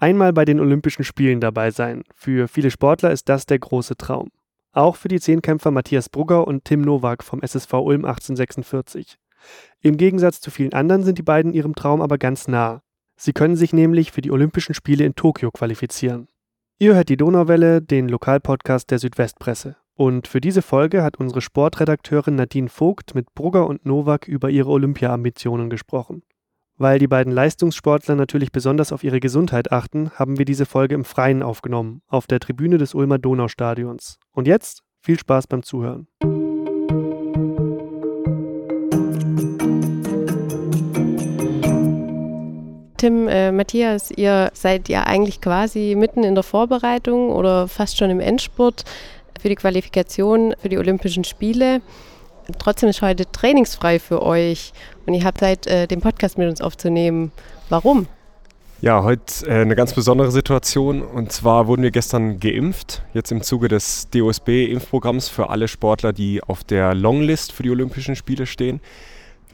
Einmal bei den Olympischen Spielen dabei sein. Für viele Sportler ist das der große Traum. Auch für die Zehnkämpfer Matthias Brugger und Tim Nowak vom SSV Ulm 1846. Im Gegensatz zu vielen anderen sind die beiden ihrem Traum aber ganz nah. Sie können sich nämlich für die Olympischen Spiele in Tokio qualifizieren. Ihr hört die Donauwelle, den Lokalpodcast der Südwestpresse. Und für diese Folge hat unsere Sportredakteurin Nadine Vogt mit Brugger und Nowak über ihre Olympia-Ambitionen gesprochen. Weil die beiden Leistungssportler natürlich besonders auf ihre Gesundheit achten, haben wir diese Folge im Freien aufgenommen, auf der Tribüne des Ulmer Donaustadions. Und jetzt viel Spaß beim Zuhören. Tim, äh, Matthias, ihr seid ja eigentlich quasi mitten in der Vorbereitung oder fast schon im Endspurt für die Qualifikation für die Olympischen Spiele. Trotzdem ist heute trainingsfrei für euch und ihr habt Zeit, äh, den Podcast mit uns aufzunehmen. Warum? Ja, heute äh, eine ganz besondere Situation. Und zwar wurden wir gestern geimpft, jetzt im Zuge des DOSB-Impfprogramms für alle Sportler, die auf der Longlist für die Olympischen Spiele stehen.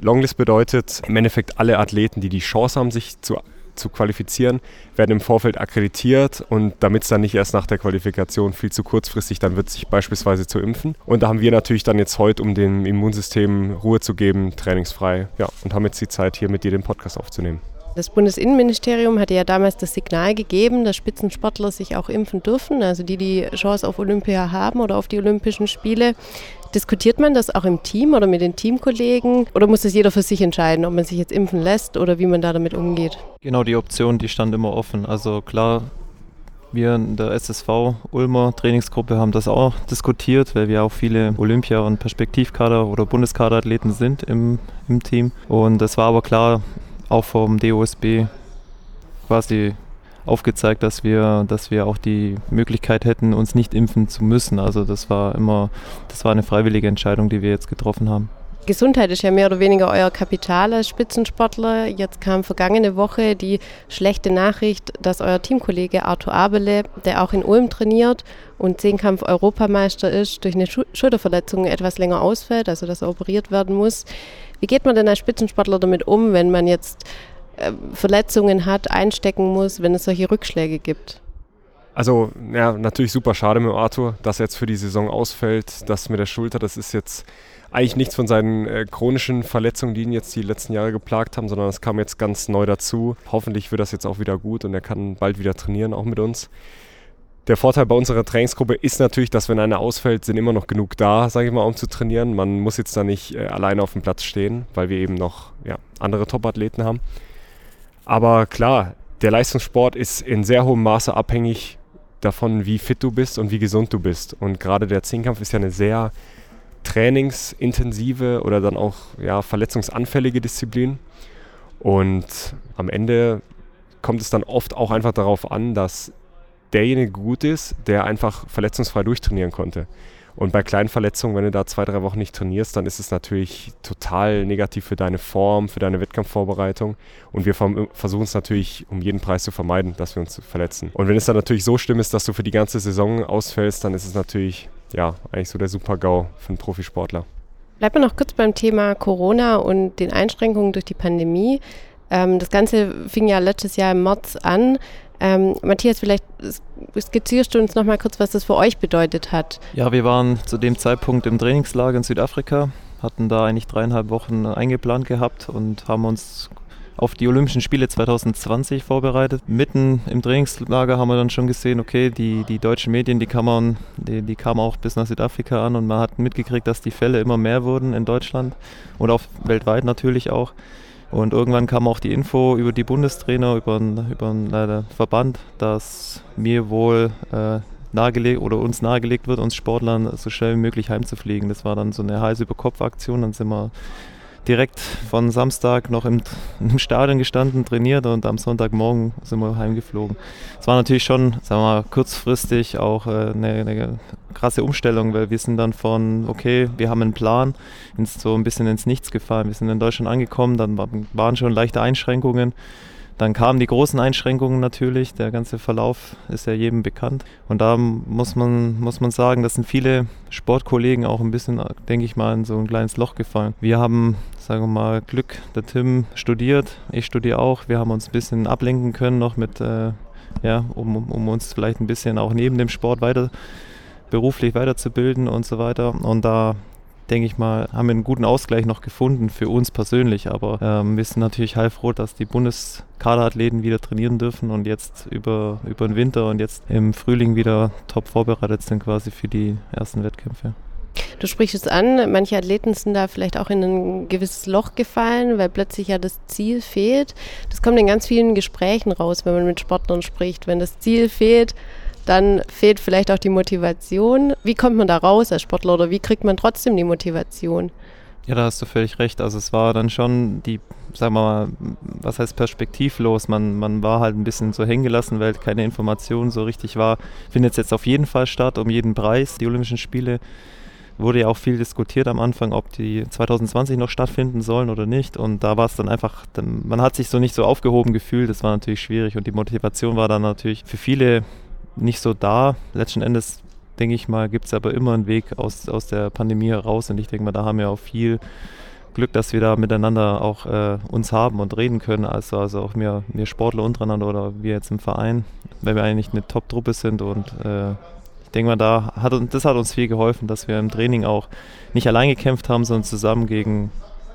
Longlist bedeutet im Endeffekt alle Athleten, die die Chance haben, sich zu, zu qualifizieren, werden im Vorfeld akkreditiert und damit es dann nicht erst nach der Qualifikation viel zu kurzfristig dann wird, sich beispielsweise zu impfen. Und da haben wir natürlich dann jetzt heute, um dem Immunsystem Ruhe zu geben, trainingsfrei ja, und haben jetzt die Zeit, hier mit dir den Podcast aufzunehmen. Das Bundesinnenministerium hatte ja damals das Signal gegeben, dass Spitzensportler sich auch impfen dürfen, also die die Chance auf Olympia haben oder auf die Olympischen Spiele. Diskutiert man das auch im Team oder mit den Teamkollegen oder muss das jeder für sich entscheiden, ob man sich jetzt impfen lässt oder wie man da damit umgeht? Genau, die Option, die stand immer offen. Also klar, wir in der SSV Ulmer Trainingsgruppe haben das auch diskutiert, weil wir auch viele Olympia- und Perspektivkader- oder Bundeskaderathleten sind im, im Team. Und es war aber klar, auch vom DOSB quasi aufgezeigt, dass wir, dass wir auch die Möglichkeit hätten, uns nicht impfen zu müssen. Also das war immer, das war eine freiwillige Entscheidung, die wir jetzt getroffen haben. Gesundheit ist ja mehr oder weniger euer Kapital als Spitzensportler. Jetzt kam vergangene Woche die schlechte Nachricht, dass euer Teamkollege Arthur Abele, der auch in Ulm trainiert und Zehnkampf-Europameister ist, durch eine Schulterverletzung etwas länger ausfällt, also dass er operiert werden muss. Wie geht man denn als Spitzensportler damit um, wenn man jetzt äh, Verletzungen hat, einstecken muss, wenn es solche Rückschläge gibt? Also, ja, natürlich super schade mit Arthur, dass er jetzt für die Saison ausfällt. Das mit der Schulter, das ist jetzt eigentlich nichts von seinen äh, chronischen Verletzungen, die ihn jetzt die letzten Jahre geplagt haben, sondern es kam jetzt ganz neu dazu. Hoffentlich wird das jetzt auch wieder gut und er kann bald wieder trainieren, auch mit uns. Der Vorteil bei unserer Trainingsgruppe ist natürlich, dass wenn einer ausfällt, sind immer noch genug da, sage ich mal, um zu trainieren. Man muss jetzt da nicht äh, alleine auf dem Platz stehen, weil wir eben noch ja, andere Top-Athleten haben. Aber klar, der Leistungssport ist in sehr hohem Maße abhängig davon, wie fit du bist und wie gesund du bist. Und gerade der Zehnkampf ist ja eine sehr trainingsintensive oder dann auch ja, verletzungsanfällige Disziplin. Und am Ende kommt es dann oft auch einfach darauf an, dass derjenige gut ist, der einfach verletzungsfrei durchtrainieren konnte. Und bei kleinen Verletzungen, wenn du da zwei, drei Wochen nicht trainierst, dann ist es natürlich total negativ für deine Form, für deine Wettkampfvorbereitung. Und wir versuchen es natürlich um jeden Preis zu vermeiden, dass wir uns verletzen. Und wenn es dann natürlich so schlimm ist, dass du für die ganze Saison ausfällst, dann ist es natürlich, ja, eigentlich so der Super-GAU für einen Profisportler. Bleiben wir noch kurz beim Thema Corona und den Einschränkungen durch die Pandemie. Ähm, das Ganze fing ja letztes Jahr im März an. Ähm, Matthias, vielleicht skizzierst du uns noch mal kurz, was das für euch bedeutet hat. Ja, wir waren zu dem Zeitpunkt im Trainingslager in Südafrika, hatten da eigentlich dreieinhalb Wochen eingeplant gehabt und haben uns auf die Olympischen Spiele 2020 vorbereitet. Mitten im Trainingslager haben wir dann schon gesehen, okay, die, die deutschen Medien, die kamen, die, die kamen auch bis nach Südafrika an und man hat mitgekriegt, dass die Fälle immer mehr wurden in Deutschland und auch weltweit natürlich auch. Und irgendwann kam auch die Info über die Bundestrainer, über den, über äh, Verband, dass mir wohl äh, nahegelegt oder uns nahegelegt wird, uns Sportlern so schnell wie möglich heimzufliegen. Das war dann so eine heiße Über-Kopf-Aktion. Dann sind wir direkt von Samstag noch im, im, Stadion gestanden, trainiert und am Sonntagmorgen sind wir heimgeflogen. Es war natürlich schon, sagen wir mal, kurzfristig auch äh, eine, eine, krasse Umstellung, weil wir sind dann von, okay, wir haben einen Plan, ins, so ein bisschen ins Nichts gefallen. Wir sind in Deutschland angekommen, dann waren schon leichte Einschränkungen. Dann kamen die großen Einschränkungen natürlich. Der ganze Verlauf ist ja jedem bekannt. Und da muss man, muss man sagen, das sind viele Sportkollegen auch ein bisschen, denke ich mal, in so ein kleines Loch gefallen. Wir haben, sagen wir mal, Glück. Der Tim studiert, ich studiere auch. Wir haben uns ein bisschen ablenken können noch mit, äh, ja, um, um uns vielleicht ein bisschen auch neben dem Sport weiter beruflich weiterzubilden und so weiter. Und da denke ich mal, haben wir einen guten Ausgleich noch gefunden für uns persönlich. Aber ähm, wir sind natürlich heilfroh, dass die Bundeskaderathleten wieder trainieren dürfen und jetzt über, über den Winter und jetzt im Frühling wieder top vorbereitet sind quasi für die ersten Wettkämpfe. Du sprichst es an, manche Athleten sind da vielleicht auch in ein gewisses Loch gefallen, weil plötzlich ja das Ziel fehlt. Das kommt in ganz vielen Gesprächen raus, wenn man mit Sportlern spricht. Wenn das Ziel fehlt, dann fehlt vielleicht auch die Motivation. Wie kommt man da raus als Sportler oder wie kriegt man trotzdem die Motivation? Ja, da hast du völlig recht. Also es war dann schon die, sagen wir mal, was heißt perspektivlos. Man, man war halt ein bisschen so hängen gelassen, weil keine Information so richtig war. Findet jetzt auf jeden Fall statt, um jeden Preis, die Olympischen Spiele. Wurde ja auch viel diskutiert am Anfang, ob die 2020 noch stattfinden sollen oder nicht. Und da war es dann einfach, man hat sich so nicht so aufgehoben gefühlt. Das war natürlich schwierig und die Motivation war dann natürlich für viele nicht so da. Letzten Endes, denke ich mal, gibt es aber immer einen Weg aus, aus der Pandemie heraus. Und ich denke mal, da haben wir auch viel Glück, dass wir da miteinander auch äh, uns haben und reden können. Also, also auch wir, wir Sportler untereinander oder wir jetzt im Verein, weil wir eigentlich eine Top-Truppe sind. Und äh, ich denke mal, da hat, das hat uns viel geholfen, dass wir im Training auch nicht allein gekämpft haben, sondern zusammen gegen,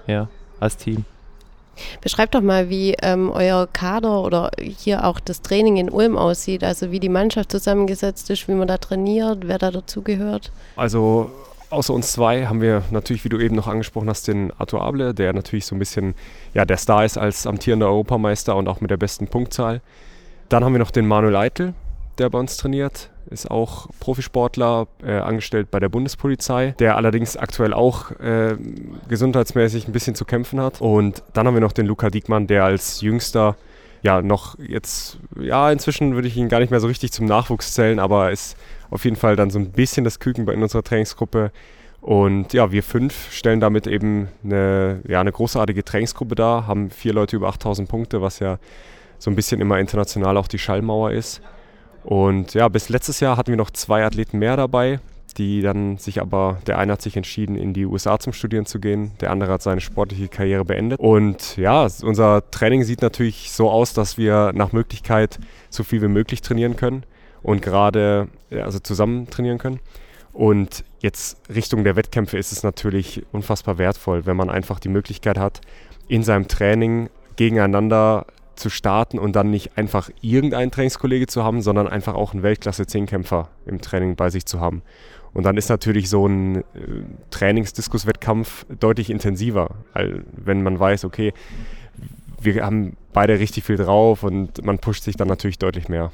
ja, als Team. Beschreibt doch mal, wie ähm, euer Kader oder hier auch das Training in Ulm aussieht, also wie die Mannschaft zusammengesetzt ist, wie man da trainiert, wer da dazugehört. Also außer uns zwei haben wir natürlich, wie du eben noch angesprochen hast, den Arthur Able, der natürlich so ein bisschen ja, der Star ist als amtierender Europameister und auch mit der besten Punktzahl. Dann haben wir noch den Manuel Eitel, der bei uns trainiert ist auch Profisportler, äh, angestellt bei der Bundespolizei, der allerdings aktuell auch äh, gesundheitsmäßig ein bisschen zu kämpfen hat. Und dann haben wir noch den Luca Diekmann, der als jüngster ja noch jetzt, ja, inzwischen würde ich ihn gar nicht mehr so richtig zum Nachwuchs zählen, aber ist auf jeden Fall dann so ein bisschen das Küken in unserer Trainingsgruppe. Und ja, wir fünf stellen damit eben eine, ja, eine großartige Trainingsgruppe dar, haben vier Leute über 8000 Punkte, was ja so ein bisschen immer international auch die Schallmauer ist. Und ja, bis letztes Jahr hatten wir noch zwei Athleten mehr dabei, die dann sich aber, der eine hat sich entschieden, in die USA zum Studieren zu gehen, der andere hat seine sportliche Karriere beendet. Und ja, unser Training sieht natürlich so aus, dass wir nach Möglichkeit so viel wie möglich trainieren können und gerade also zusammen trainieren können. Und jetzt Richtung der Wettkämpfe ist es natürlich unfassbar wertvoll, wenn man einfach die Möglichkeit hat, in seinem Training gegeneinander zu starten und dann nicht einfach irgendeinen Trainingskollege zu haben, sondern einfach auch einen Weltklasse-Zehnkämpfer im Training bei sich zu haben. Und dann ist natürlich so ein äh, Trainingsdiskuswettkampf deutlich intensiver, wenn man weiß, okay, wir haben beide richtig viel drauf und man pusht sich dann natürlich deutlich mehr.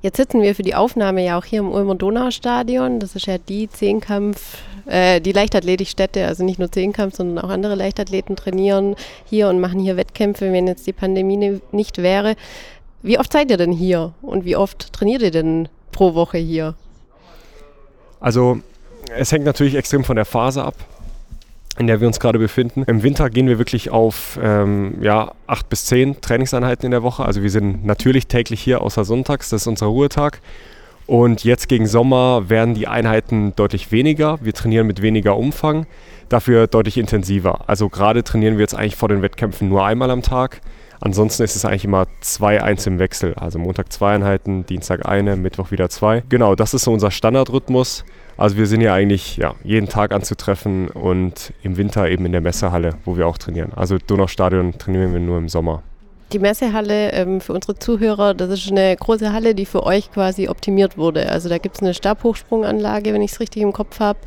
Jetzt sitzen wir für die Aufnahme ja auch hier im Ulmer Donaustadion. Das ist ja die Zehnkampf, äh, die Leichtathletikstätte, also nicht nur Zehnkampf, sondern auch andere Leichtathleten trainieren hier und machen hier Wettkämpfe, wenn jetzt die Pandemie ne, nicht wäre. Wie oft seid ihr denn hier und wie oft trainiert ihr denn pro Woche hier? Also es hängt natürlich extrem von der Phase ab in der wir uns gerade befinden. Im Winter gehen wir wirklich auf ähm, ja, acht bis zehn Trainingseinheiten in der Woche. Also wir sind natürlich täglich hier, außer sonntags, das ist unser Ruhetag. Und jetzt gegen Sommer werden die Einheiten deutlich weniger. Wir trainieren mit weniger Umfang, dafür deutlich intensiver. Also gerade trainieren wir jetzt eigentlich vor den Wettkämpfen nur einmal am Tag. Ansonsten ist es eigentlich immer zwei eins im Wechsel. Also Montag zwei Einheiten, Dienstag eine, Mittwoch wieder zwei. Genau, das ist so unser Standardrhythmus. Also wir sind ja eigentlich ja, jeden Tag anzutreffen und im Winter eben in der Messehalle, wo wir auch trainieren. Also Donaustadion trainieren wir nur im Sommer. Die Messehalle ähm, für unsere Zuhörer, das ist eine große Halle, die für euch quasi optimiert wurde. Also da gibt es eine Stabhochsprunganlage, wenn ich es richtig im Kopf habe,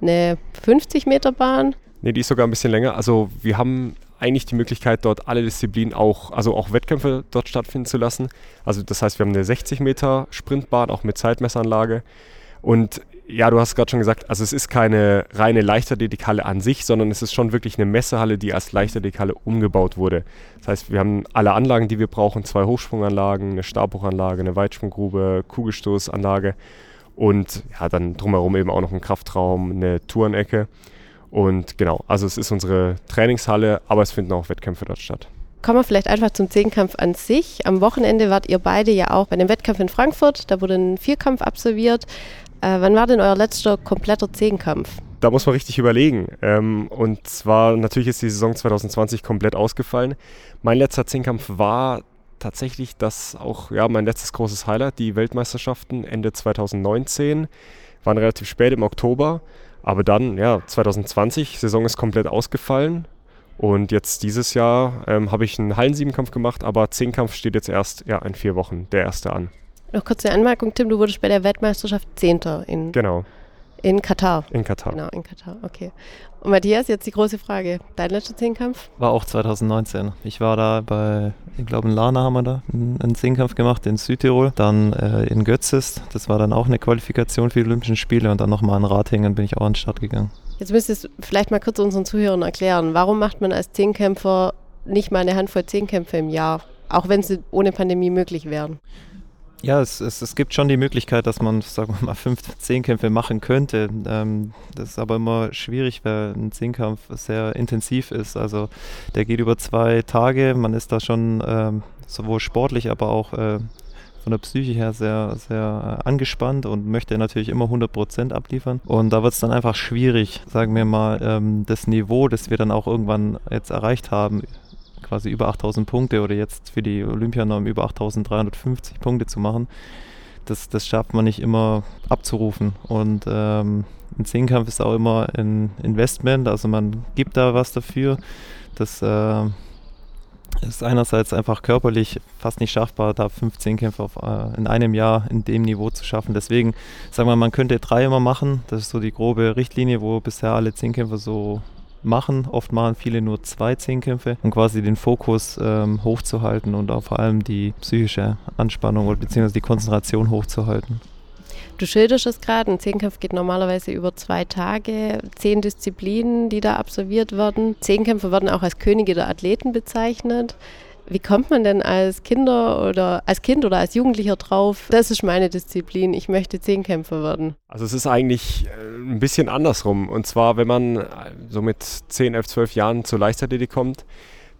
eine 50 Meter Bahn. Nee, die ist sogar ein bisschen länger. Also wir haben eigentlich die Möglichkeit, dort alle Disziplinen auch, also auch Wettkämpfe dort stattfinden zu lassen. Also das heißt, wir haben eine 60 Meter Sprintbahn, auch mit Zeitmessanlage. Und ja, du hast gerade schon gesagt, also es ist keine reine Leichtathletikhalle an sich, sondern es ist schon wirklich eine Messehalle, die als Leichtathletikhalle umgebaut wurde. Das heißt, wir haben alle Anlagen, die wir brauchen, zwei Hochsprunganlagen, eine Stabhochanlage, eine Weitsprunggrube, Kugelstoßanlage und ja, dann drumherum eben auch noch ein Kraftraum, eine Tourenecke. Und genau, also es ist unsere Trainingshalle, aber es finden auch Wettkämpfe dort statt. Kommen wir vielleicht einfach zum Zehnkampf an sich. Am Wochenende wart ihr beide ja auch bei dem Wettkampf in Frankfurt. Da wurde ein Vierkampf absolviert. Äh, wann war denn euer letzter kompletter Zehnkampf? Da muss man richtig überlegen. Ähm, und zwar, natürlich ist die Saison 2020 komplett ausgefallen. Mein letzter Zehnkampf war tatsächlich das auch ja, mein letztes großes Highlight, die Weltmeisterschaften Ende 2019. Waren relativ spät im Oktober. Aber dann, ja, 2020, Saison ist komplett ausgefallen. Und jetzt dieses Jahr ähm, habe ich einen Hallensiebenkampf gemacht, aber Zehnkampf steht jetzt erst ja, in vier Wochen, der erste an. Noch kurze Anmerkung, Tim, du wurdest bei der Weltmeisterschaft Zehnter in, genau. in Katar. In Katar. Genau, in Katar, okay. Und Matthias, jetzt die große Frage. Dein letzter Zehnkampf? War auch 2019. Ich war da bei, ich glaube in Lana haben wir da einen Zehnkampf gemacht in Südtirol, dann äh, in Götzis, das war dann auch eine Qualifikation für die Olympischen Spiele und dann nochmal in Rathingen bin ich auch an den Start gegangen. Jetzt müsstest du vielleicht mal kurz unseren Zuhörern erklären, warum macht man als Zehnkämpfer nicht mal eine Handvoll Zehnkämpfe im Jahr, auch wenn sie ohne Pandemie möglich wären? Ja, es, es, es, gibt schon die Möglichkeit, dass man, sagen wir mal, fünf Zehnkämpfe machen könnte. Ähm, das ist aber immer schwierig, weil ein Zehnkampf sehr intensiv ist. Also der geht über zwei Tage. Man ist da schon ähm, sowohl sportlich, aber auch äh, von der Psyche her sehr, sehr äh, angespannt und möchte natürlich immer 100% abliefern. Und da wird es dann einfach schwierig, sagen wir mal, ähm, das Niveau, das wir dann auch irgendwann jetzt erreicht haben, quasi über 8000 Punkte oder jetzt für die Olympianorm über 8350 Punkte zu machen, das, das schafft man nicht immer abzurufen. Und ähm, ein Zehnkampf ist auch immer ein Investment, also man gibt da was dafür. Das äh, ist einerseits einfach körperlich fast nicht schaffbar, da 15 Kämpfe auf, äh, in einem Jahr in dem Niveau zu schaffen. Deswegen sagen wir, man könnte drei immer machen. Das ist so die grobe Richtlinie, wo bisher alle Zehnkämpfer so machen. Oft machen viele nur zwei Zehnkämpfe, um quasi den Fokus ähm, hochzuhalten und auch vor allem die psychische Anspannung oder beziehungsweise die Konzentration hochzuhalten. Du schilderst es gerade, ein Zehnkampf geht normalerweise über zwei Tage, zehn Disziplinen, die da absolviert werden. Zehnkämpfe werden auch als Könige der Athleten bezeichnet. Wie kommt man denn als Kinder oder als Kind oder als Jugendlicher drauf? Das ist meine Disziplin. Ich möchte Zehnkämpfer werden. Also es ist eigentlich äh, ein bisschen andersrum. Und zwar, wenn man äh, so mit 10, 11, 12 Jahren zur Leichtathletik kommt,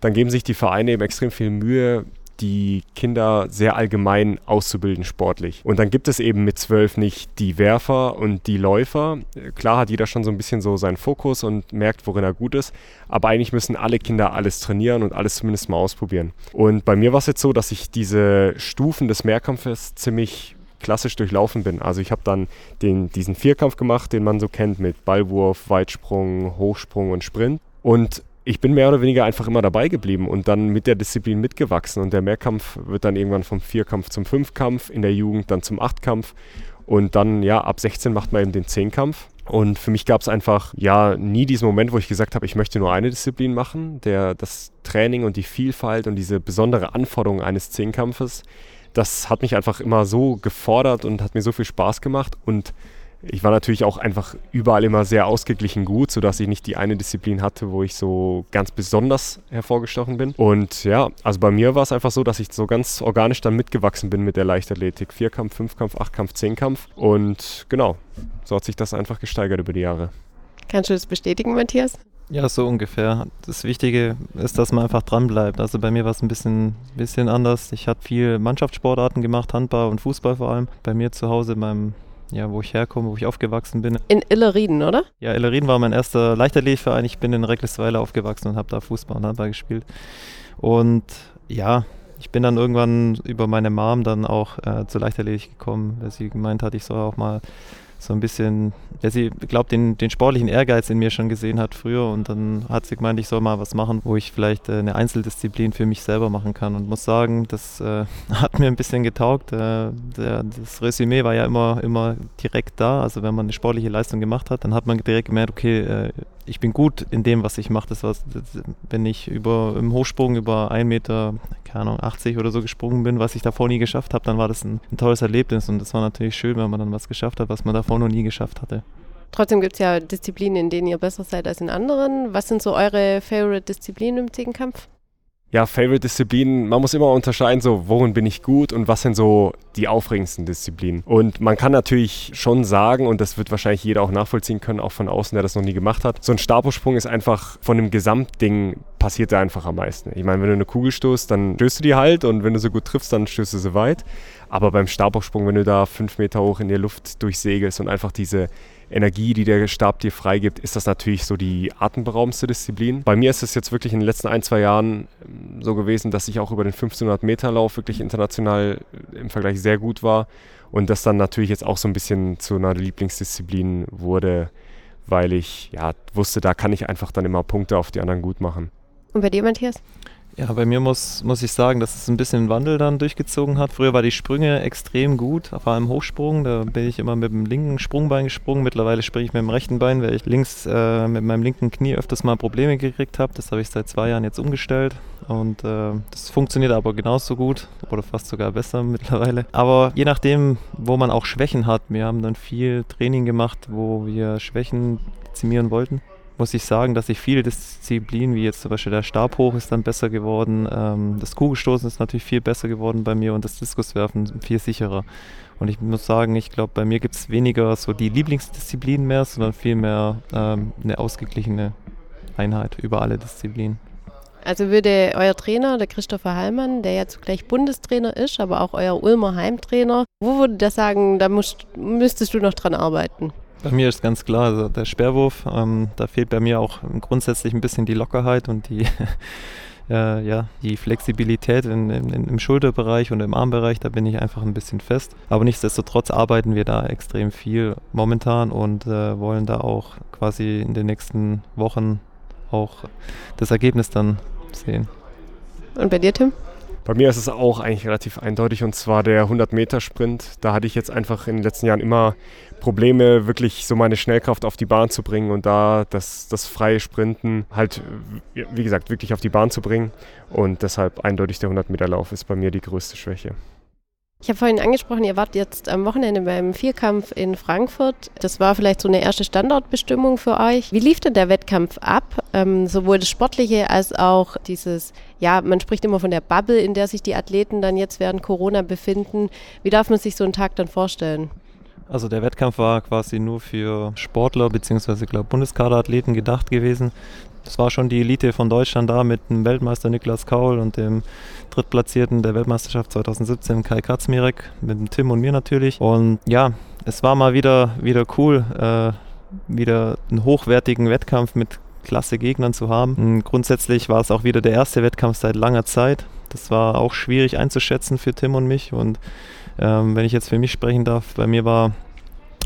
dann geben sich die Vereine eben extrem viel Mühe, die Kinder sehr allgemein auszubilden sportlich. Und dann gibt es eben mit zwölf nicht die Werfer und die Läufer. Klar hat jeder schon so ein bisschen so seinen Fokus und merkt, worin er gut ist. Aber eigentlich müssen alle Kinder alles trainieren und alles zumindest mal ausprobieren. Und bei mir war es jetzt so, dass ich diese Stufen des Mehrkampfes ziemlich klassisch durchlaufen bin. Also ich habe dann den, diesen Vierkampf gemacht, den man so kennt mit Ballwurf, Weitsprung, Hochsprung und Sprint. Und ich bin mehr oder weniger einfach immer dabei geblieben und dann mit der Disziplin mitgewachsen. Und der Mehrkampf wird dann irgendwann vom Vierkampf zum Fünfkampf, in der Jugend dann zum Achtkampf. Und dann, ja, ab 16 macht man eben den Zehnkampf. Und für mich gab es einfach, ja, nie diesen Moment, wo ich gesagt habe, ich möchte nur eine Disziplin machen. Der, das Training und die Vielfalt und diese besondere Anforderung eines Zehnkampfes, das hat mich einfach immer so gefordert und hat mir so viel Spaß gemacht. Und ich war natürlich auch einfach überall immer sehr ausgeglichen gut, sodass ich nicht die eine Disziplin hatte, wo ich so ganz besonders hervorgestochen bin. Und ja, also bei mir war es einfach so, dass ich so ganz organisch dann mitgewachsen bin mit der Leichtathletik. Vierkampf, Fünfkampf, Achtkampf, Zehnkampf. Und genau, so hat sich das einfach gesteigert über die Jahre. Kannst du das bestätigen, Matthias? Ja, so ungefähr. Das Wichtige ist, dass man einfach dran bleibt. Also bei mir war es ein bisschen, bisschen anders. Ich habe viel Mannschaftssportarten gemacht, Handball und Fußball vor allem. Bei mir zu Hause in meinem ja, wo ich herkomme, wo ich aufgewachsen bin. In Illerrieden, oder? Ja, Illerrieden war mein erster Leichtathletikverein. Ich bin in Recklisweiler aufgewachsen und habe da Fußball und Handball gespielt. Und ja, ich bin dann irgendwann über meine Mom dann auch äh, zur Leichtathletik gekommen, weil sie gemeint hat, ich soll auch mal so ein bisschen, ja, sie glaubt, den, den sportlichen Ehrgeiz in mir schon gesehen hat früher und dann hat sie gemeint, ich soll mal was machen, wo ich vielleicht äh, eine Einzeldisziplin für mich selber machen kann und muss sagen, das äh, hat mir ein bisschen getaugt. Äh, der, das Resümee war ja immer, immer direkt da, also wenn man eine sportliche Leistung gemacht hat, dann hat man direkt gemerkt, okay, äh, ich bin gut in dem, was ich mache. Das war, wenn ich über im Hochsprung über 1 Meter, keine Ahnung, 80 oder so gesprungen bin, was ich davor nie geschafft habe, dann war das ein, ein tolles Erlebnis und das war natürlich schön, wenn man dann was geschafft hat, was man davor noch nie geschafft hatte. Trotzdem gibt es ja Disziplinen, in denen ihr besser seid als in anderen. Was sind so eure Favorite-Disziplinen im Zehnkampf? Ja, Favorite-Disziplinen, man muss immer unterscheiden, so worin bin ich gut und was sind so die aufregendsten Disziplinen. Und man kann natürlich schon sagen, und das wird wahrscheinlich jeder auch nachvollziehen können, auch von außen, der das noch nie gemacht hat, so ein Stabhochsprung ist einfach von dem Gesamtding passiert da einfach am meisten. Ich meine, wenn du eine Kugel stoßt, dann stößt du die halt und wenn du so gut triffst, dann stößt du sie weit. Aber beim Stabhochsprung, wenn du da fünf Meter hoch in der Luft durchsegelst und einfach diese Energie, die der Stab dir freigibt, ist das natürlich so die atemberaubendste Disziplin. Bei mir ist es jetzt wirklich in den letzten ein, zwei Jahren ähm, so gewesen, dass ich auch über den 1500 Meter Lauf wirklich international äh, im Vergleich sehr gut war und das dann natürlich jetzt auch so ein bisschen zu einer Lieblingsdisziplin wurde, weil ich ja wusste, da kann ich einfach dann immer Punkte auf die anderen gut machen. Und bei dir, Matthias? Ja, bei mir muss, muss ich sagen, dass es ein bisschen Wandel dann durchgezogen hat. Früher war die Sprünge extrem gut, vor allem Hochsprung. Da bin ich immer mit dem linken Sprungbein gesprungen. Mittlerweile springe ich mit dem rechten Bein, weil ich links äh, mit meinem linken Knie öfters mal Probleme gekriegt habe. Das habe ich seit zwei Jahren jetzt umgestellt. Und äh, das funktioniert aber genauso gut oder fast sogar besser mittlerweile. Aber je nachdem, wo man auch Schwächen hat, wir haben dann viel Training gemacht, wo wir Schwächen dezimieren wollten muss ich sagen, dass ich viele Disziplinen, wie jetzt zum Beispiel der Stabhoch ist dann besser geworden, ähm, das Kugelstoßen ist natürlich viel besser geworden bei mir und das Diskuswerfen viel sicherer. Und ich muss sagen, ich glaube, bei mir gibt es weniger so die Lieblingsdisziplinen mehr, sondern vielmehr ähm, eine ausgeglichene Einheit über alle Disziplinen. Also würde euer Trainer, der Christopher Hallmann, der ja zugleich Bundestrainer ist, aber auch euer Ulmer Heimtrainer, wo würde der sagen, da musst, müsstest du noch dran arbeiten? Bei mir ist ganz klar, also der Sperrwurf, ähm, da fehlt bei mir auch grundsätzlich ein bisschen die Lockerheit und die, äh, ja, die Flexibilität in, in, im Schulterbereich und im Armbereich, da bin ich einfach ein bisschen fest. Aber nichtsdestotrotz arbeiten wir da extrem viel momentan und äh, wollen da auch quasi in den nächsten Wochen auch das Ergebnis dann sehen. Und bei dir, Tim? Bei mir ist es auch eigentlich relativ eindeutig und zwar der 100-Meter-Sprint. Da hatte ich jetzt einfach in den letzten Jahren immer Probleme, wirklich so meine Schnellkraft auf die Bahn zu bringen und da das, das freie Sprinten halt, wie gesagt, wirklich auf die Bahn zu bringen. Und deshalb eindeutig der 100-Meter-Lauf ist bei mir die größte Schwäche. Ich habe vorhin angesprochen, ihr wart jetzt am Wochenende beim Vierkampf in Frankfurt. Das war vielleicht so eine erste Standortbestimmung für euch. Wie lief denn der Wettkampf ab? Ähm, sowohl das Sportliche als auch dieses, ja, man spricht immer von der Bubble, in der sich die Athleten dann jetzt während Corona befinden. Wie darf man sich so einen Tag dann vorstellen? Also der Wettkampf war quasi nur für Sportler bzw. Bundeskaderathleten gedacht gewesen. Das war schon die Elite von Deutschland da mit dem Weltmeister Niklas Kaul und dem Drittplatzierten der Weltmeisterschaft 2017 Kai Katzmirek, mit dem Tim und mir natürlich. Und ja, es war mal wieder, wieder cool, äh, wieder einen hochwertigen Wettkampf mit klasse Gegnern zu haben. Und grundsätzlich war es auch wieder der erste Wettkampf seit langer Zeit. Das war auch schwierig einzuschätzen für Tim und mich und ähm, wenn ich jetzt für mich sprechen darf, bei mir war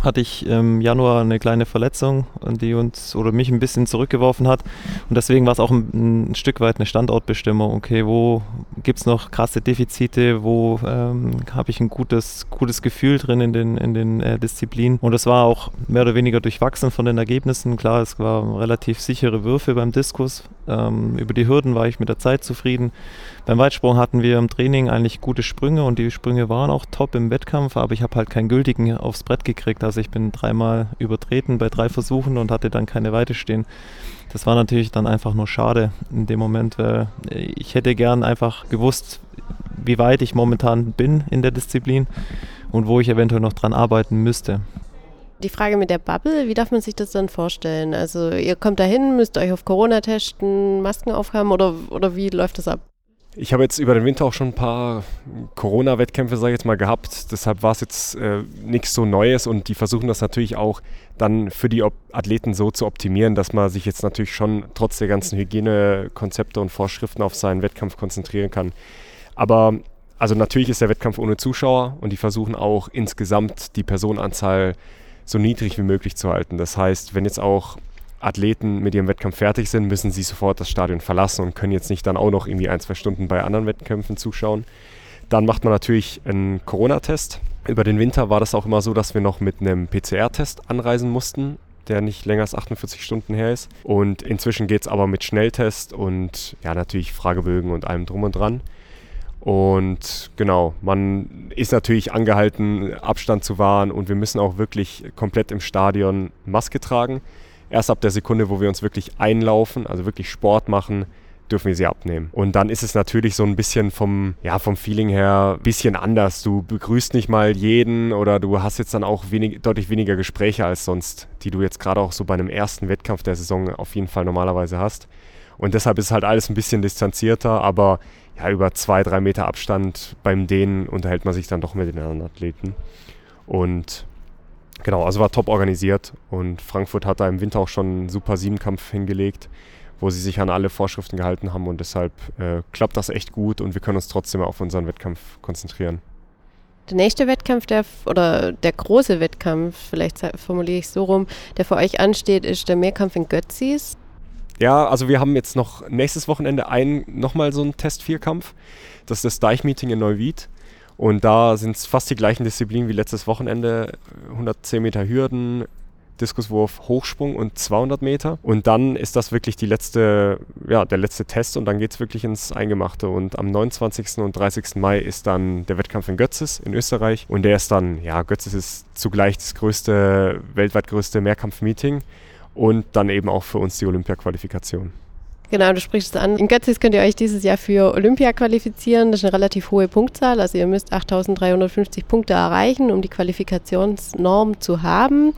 hatte ich im Januar eine kleine Verletzung, die uns oder mich ein bisschen zurückgeworfen hat. Und deswegen war es auch ein, ein Stück weit eine Standortbestimmung. Okay, wo gibt es noch krasse Defizite? Wo ähm, habe ich ein gutes, gutes Gefühl drin in den, in den äh, Disziplinen? Und es war auch mehr oder weniger durchwachsen von den Ergebnissen. Klar, es waren relativ sichere Würfe beim Diskus. Ähm, über die Hürden war ich mit der Zeit zufrieden. Beim Weitsprung hatten wir im Training eigentlich gute Sprünge und die Sprünge waren auch top im Wettkampf, aber ich habe halt keinen gültigen aufs Brett gekriegt. Also ich bin dreimal übertreten bei drei Versuchen und hatte dann keine Weite stehen. Das war natürlich dann einfach nur schade in dem Moment, weil ich hätte gern einfach gewusst, wie weit ich momentan bin in der Disziplin und wo ich eventuell noch dran arbeiten müsste. Die Frage mit der Bubble, wie darf man sich das dann vorstellen? Also ihr kommt dahin, müsst euch auf Corona testen, Masken aufhaben oder, oder wie läuft das ab? Ich habe jetzt über den Winter auch schon ein paar Corona-Wettkämpfe, sage ich jetzt mal, gehabt. Deshalb war es jetzt äh, nichts so Neues und die versuchen das natürlich auch dann für die Athleten so zu optimieren, dass man sich jetzt natürlich schon trotz der ganzen Hygienekonzepte und Vorschriften auf seinen Wettkampf konzentrieren kann. Aber also natürlich ist der Wettkampf ohne Zuschauer und die versuchen auch insgesamt die Personenanzahl so niedrig wie möglich zu halten. Das heißt, wenn jetzt auch Athleten mit ihrem Wettkampf fertig sind, müssen sie sofort das Stadion verlassen und können jetzt nicht dann auch noch irgendwie ein, zwei Stunden bei anderen Wettkämpfen zuschauen. Dann macht man natürlich einen Corona-Test. Über den Winter war das auch immer so, dass wir noch mit einem PCR-Test anreisen mussten, der nicht länger als 48 Stunden her ist. Und inzwischen geht es aber mit Schnelltest und ja, natürlich Fragebögen und allem drum und dran. Und genau, man ist natürlich angehalten, Abstand zu wahren und wir müssen auch wirklich komplett im Stadion Maske tragen. Erst ab der Sekunde, wo wir uns wirklich einlaufen, also wirklich Sport machen, dürfen wir sie abnehmen. Und dann ist es natürlich so ein bisschen vom, ja, vom Feeling her ein bisschen anders. Du begrüßt nicht mal jeden oder du hast jetzt dann auch wenig, deutlich weniger Gespräche als sonst, die du jetzt gerade auch so bei einem ersten Wettkampf der Saison auf jeden Fall normalerweise hast. Und deshalb ist halt alles ein bisschen distanzierter, aber ja, über zwei, drei Meter Abstand beim Dehnen unterhält man sich dann doch mit den anderen Athleten. Und genau, also war top organisiert und Frankfurt hat da im Winter auch schon einen super Siebenkampf hingelegt, wo sie sich an alle Vorschriften gehalten haben und deshalb äh, klappt das echt gut und wir können uns trotzdem auf unseren Wettkampf konzentrieren. Der nächste Wettkampf, der oder der große Wettkampf, vielleicht formuliere ich es so rum, der für euch ansteht, ist der Mehrkampf in Götzis. Ja, also wir haben jetzt noch nächstes Wochenende ein, nochmal so einen Test-Vierkampf. Das ist das Deichmeeting in Neuwied. Und da sind es fast die gleichen Disziplinen wie letztes Wochenende. 110 Meter Hürden, Diskuswurf, Hochsprung und 200 Meter. Und dann ist das wirklich die letzte, ja, der letzte Test und dann geht es wirklich ins Eingemachte. Und am 29. und 30. Mai ist dann der Wettkampf in Götzes in Österreich. Und der ist dann, ja, Götzes ist zugleich das größte, weltweit größte Mehrkampf-Meeting und dann eben auch für uns die Olympia-Qualifikation. Genau, du sprichst es an. In Götzis könnt ihr euch dieses Jahr für Olympia qualifizieren. Das ist eine relativ hohe Punktzahl. Also ihr müsst 8.350 Punkte erreichen, um die Qualifikationsnorm zu haben.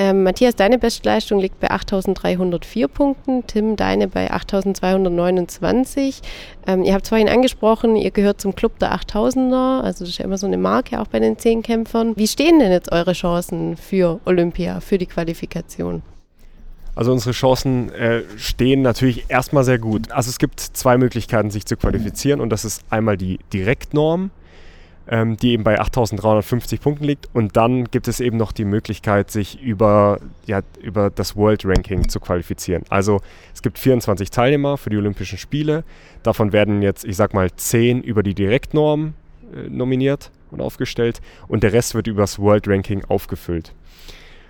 Ähm, Matthias, deine Bestleistung liegt bei 8.304 Punkten. Tim, deine bei 8.229. Ähm, ihr habt es vorhin angesprochen, ihr gehört zum Club der 8000er. Also das ist ja immer so eine Marke auch bei den Zehnkämpfern. Wie stehen denn jetzt eure Chancen für Olympia, für die Qualifikation? Also unsere Chancen äh, stehen natürlich erstmal sehr gut. Also es gibt zwei Möglichkeiten, sich zu qualifizieren und das ist einmal die Direktnorm, ähm, die eben bei 8.350 Punkten liegt und dann gibt es eben noch die Möglichkeit, sich über, ja, über das World Ranking zu qualifizieren. Also es gibt 24 Teilnehmer für die Olympischen Spiele. Davon werden jetzt, ich sag mal, 10 über die Direktnorm äh, nominiert und aufgestellt und der Rest wird über das World Ranking aufgefüllt.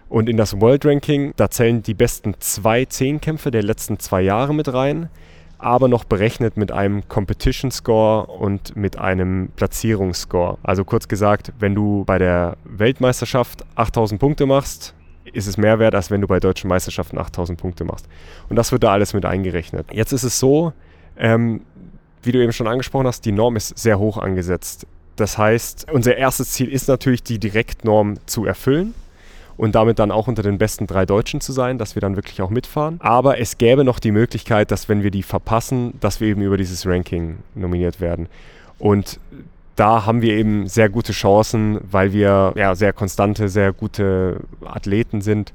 Und in das World Ranking, da zählen die besten zwei Zehnkämpfe der letzten zwei Jahre mit rein, aber noch berechnet mit einem Competition Score und mit einem Platzierungsscore. Also kurz gesagt, wenn du bei der Weltmeisterschaft 8000 Punkte machst, ist es mehr wert, als wenn du bei deutschen Meisterschaften 8000 Punkte machst. Und das wird da alles mit eingerechnet. Jetzt ist es so, ähm, wie du eben schon angesprochen hast, die Norm ist sehr hoch angesetzt. Das heißt, unser erstes Ziel ist natürlich, die Direktnorm zu erfüllen und damit dann auch unter den besten drei Deutschen zu sein, dass wir dann wirklich auch mitfahren. Aber es gäbe noch die Möglichkeit, dass wenn wir die verpassen, dass wir eben über dieses Ranking nominiert werden. Und da haben wir eben sehr gute Chancen, weil wir ja sehr konstante, sehr gute Athleten sind.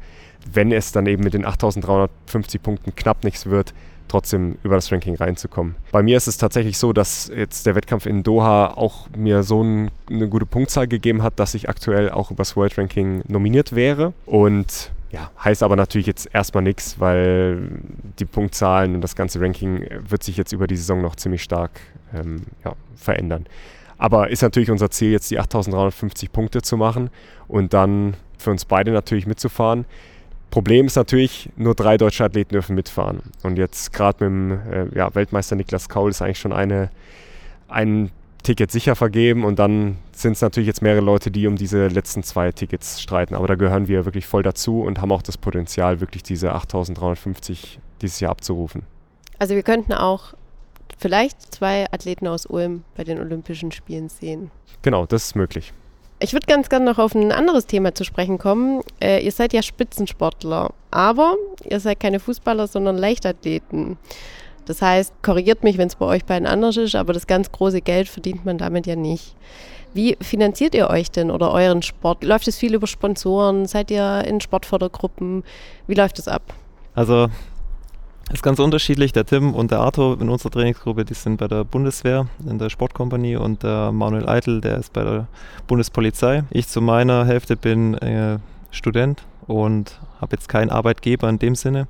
Wenn es dann eben mit den 8350 Punkten knapp nichts wird, trotzdem über das Ranking reinzukommen. Bei mir ist es tatsächlich so, dass jetzt der Wettkampf in Doha auch mir so ein, eine gute Punktzahl gegeben hat, dass ich aktuell auch übers World Ranking nominiert wäre. Und ja, heißt aber natürlich jetzt erstmal nichts, weil die Punktzahlen und das ganze Ranking wird sich jetzt über die Saison noch ziemlich stark ähm, ja, verändern. Aber ist natürlich unser Ziel, jetzt die 8350 Punkte zu machen und dann für uns beide natürlich mitzufahren. Problem ist natürlich, nur drei deutsche Athleten dürfen mitfahren. Und jetzt gerade mit dem äh, ja, Weltmeister Niklas Kaul ist eigentlich schon eine, ein Ticket sicher vergeben und dann sind es natürlich jetzt mehrere Leute, die um diese letzten zwei Tickets streiten. Aber da gehören wir wirklich voll dazu und haben auch das Potenzial, wirklich diese 8350 dieses Jahr abzurufen. Also wir könnten auch vielleicht zwei Athleten aus Ulm bei den Olympischen Spielen sehen. Genau, das ist möglich. Ich würde ganz gerne noch auf ein anderes Thema zu sprechen kommen. Äh, ihr seid ja Spitzensportler, aber ihr seid keine Fußballer, sondern Leichtathleten. Das heißt, korrigiert mich, wenn es bei euch beiden anders ist, aber das ganz große Geld verdient man damit ja nicht. Wie finanziert ihr euch denn oder euren Sport? Läuft es viel über Sponsoren? Seid ihr in Sportfördergruppen? Wie läuft es ab? Also ist ganz unterschiedlich. Der Tim und der Arthur in unserer Trainingsgruppe, die sind bei der Bundeswehr in der Sportkompanie und der Manuel Eitel, der ist bei der Bundespolizei. Ich zu meiner Hälfte bin äh, Student und habe jetzt keinen Arbeitgeber in dem Sinne.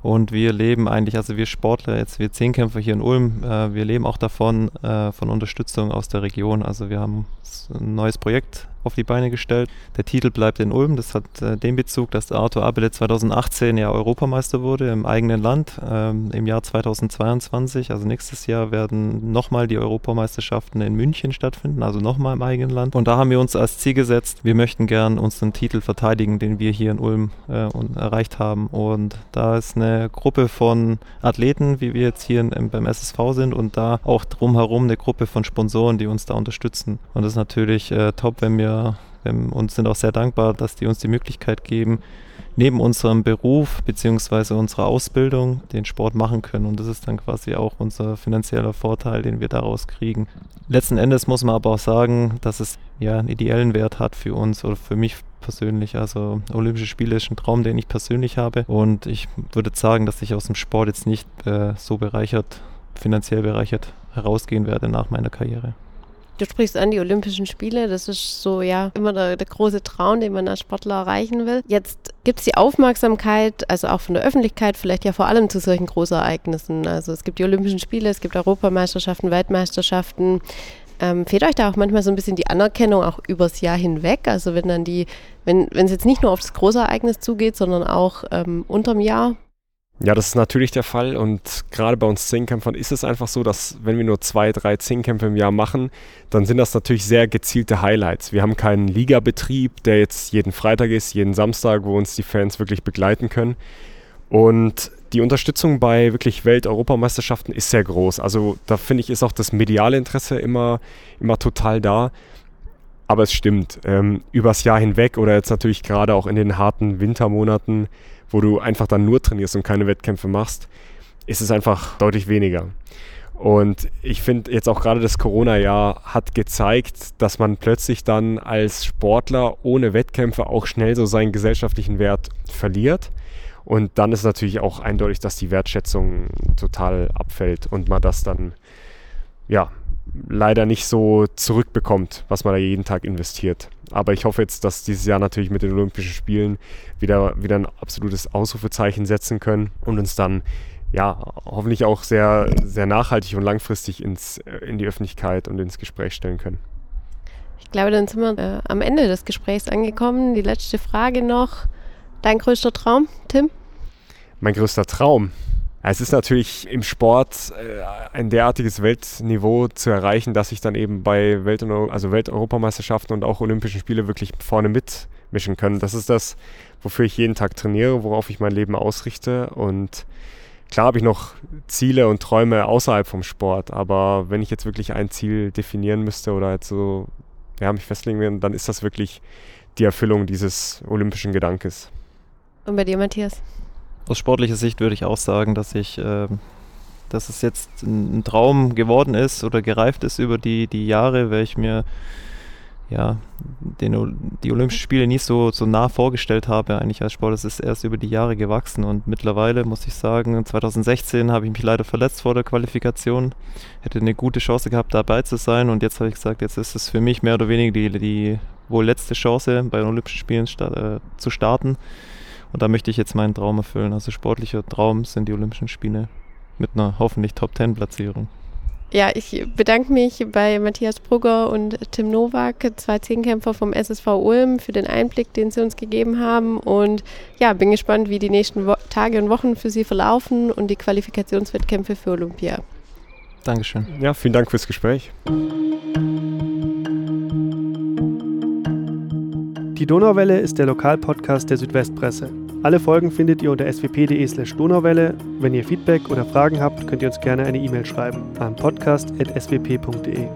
Und wir leben eigentlich, also wir Sportler, jetzt wir Zehnkämpfer hier in Ulm, äh, wir leben auch davon, äh, von Unterstützung aus der Region. Also wir haben ein neues Projekt auf die Beine gestellt. Der Titel bleibt in Ulm. Das hat äh, den Bezug, dass Arthur Abele 2018 ja Europameister wurde im eigenen Land. Ähm, Im Jahr 2022, also nächstes Jahr, werden nochmal die Europameisterschaften in München stattfinden, also nochmal im eigenen Land. Und da haben wir uns als Ziel gesetzt, wir möchten gern unseren Titel verteidigen, den wir hier in Ulm äh, erreicht haben. Und da ist eine Gruppe von Athleten, wie wir jetzt hier in, beim SSV sind, und da auch drumherum eine Gruppe von Sponsoren, die uns da unterstützen. Und das ist natürlich äh, top, wenn wir ähm, und sind auch sehr dankbar, dass die uns die Möglichkeit geben, neben unserem Beruf bzw. unserer Ausbildung den Sport machen können. Und das ist dann quasi auch unser finanzieller Vorteil, den wir daraus kriegen. Letzten Endes muss man aber auch sagen, dass es ja einen ideellen Wert hat für uns oder für mich persönlich. Also Olympische Spiele ist ein Traum, den ich persönlich habe. Und ich würde sagen, dass ich aus dem Sport jetzt nicht äh, so bereichert, finanziell bereichert herausgehen werde nach meiner Karriere. Du sprichst an die Olympischen Spiele, das ist so ja immer der, der große Traum, den man als Sportler erreichen will. Jetzt gibt es die Aufmerksamkeit, also auch von der Öffentlichkeit, vielleicht ja vor allem zu solchen Großereignissen. Also es gibt die Olympischen Spiele, es gibt Europameisterschaften, Weltmeisterschaften. Ähm, fehlt euch da auch manchmal so ein bisschen die Anerkennung auch übers Jahr hinweg? Also wenn dann die, wenn es jetzt nicht nur auf das Großereignis zugeht, sondern auch ähm, unterm Jahr? Ja, das ist natürlich der Fall und gerade bei uns Zehnkämpfern ist es einfach so, dass wenn wir nur zwei, drei Zehnkämpfe im Jahr machen, dann sind das natürlich sehr gezielte Highlights. Wir haben keinen Ligabetrieb, der jetzt jeden Freitag ist, jeden Samstag, wo uns die Fans wirklich begleiten können. Und die Unterstützung bei wirklich Welt-Europameisterschaften ist sehr groß. Also da finde ich, ist auch das mediale Interesse immer, immer total da. Aber es stimmt, ähm, übers Jahr hinweg oder jetzt natürlich gerade auch in den harten Wintermonaten wo du einfach dann nur trainierst und keine Wettkämpfe machst, ist es einfach deutlich weniger. Und ich finde jetzt auch gerade das Corona-Jahr hat gezeigt, dass man plötzlich dann als Sportler ohne Wettkämpfe auch schnell so seinen gesellschaftlichen Wert verliert. Und dann ist natürlich auch eindeutig, dass die Wertschätzung total abfällt und man das dann ja leider nicht so zurückbekommt, was man da jeden Tag investiert. Aber ich hoffe jetzt, dass dieses Jahr natürlich mit den Olympischen Spielen wieder, wieder ein absolutes Ausrufezeichen setzen können und uns dann ja hoffentlich auch sehr, sehr nachhaltig und langfristig ins, äh, in die Öffentlichkeit und ins Gespräch stellen können. Ich glaube, dann sind wir äh, am Ende des Gesprächs angekommen. Die letzte Frage noch. Dein größter Traum, Tim? Mein größter Traum. Es ist natürlich im Sport äh, ein derartiges Weltniveau zu erreichen, dass ich dann eben bei Welt- und, also Welt-Europameisterschaften und auch Olympischen Spiele wirklich vorne mitmischen kann. Das ist das, wofür ich jeden Tag trainiere, worauf ich mein Leben ausrichte. Und klar habe ich noch Ziele und Träume außerhalb vom Sport, aber wenn ich jetzt wirklich ein Ziel definieren müsste oder jetzt so ja, mich festlegen will, dann ist das wirklich die Erfüllung dieses olympischen Gedankes. Und bei dir, Matthias? Aus sportlicher Sicht würde ich auch sagen, dass ich, äh, dass es jetzt ein, Traum geworden ist oder gereift ist über die, die Jahre, weil ich mir ja, den, die Olympischen Spiele nie so, so nah vorgestellt habe eigentlich als Sport. Es ist erst über die Jahre gewachsen und mittlerweile muss ich sagen, 2016 habe ich mich leider verletzt vor der Qualifikation, hätte eine gute Chance gehabt dabei zu sein und jetzt habe ich gesagt, jetzt ist es für mich mehr oder weniger die, die wohl letzte Chance bei den Olympischen Spielen sta äh, zu starten. Und da möchte ich jetzt meinen Traum erfüllen. Also sportlicher Traum sind die Olympischen Spiele mit einer hoffentlich Top-10-Platzierung. Ja, ich bedanke mich bei Matthias Brugger und Tim Nowak, zwei Zehnkämpfer vom SSV Ulm, für den Einblick, den sie uns gegeben haben. Und ja, bin gespannt, wie die nächsten Wo Tage und Wochen für sie verlaufen und die Qualifikationswettkämpfe für Olympia. Dankeschön. Ja, vielen Dank fürs Gespräch. Die Donauwelle ist der Lokalpodcast der Südwestpresse. Alle Folgen findet ihr unter swp.de/slash Donauwelle. Wenn ihr Feedback oder Fragen habt, könnt ihr uns gerne eine E-Mail schreiben an podcast.swp.de.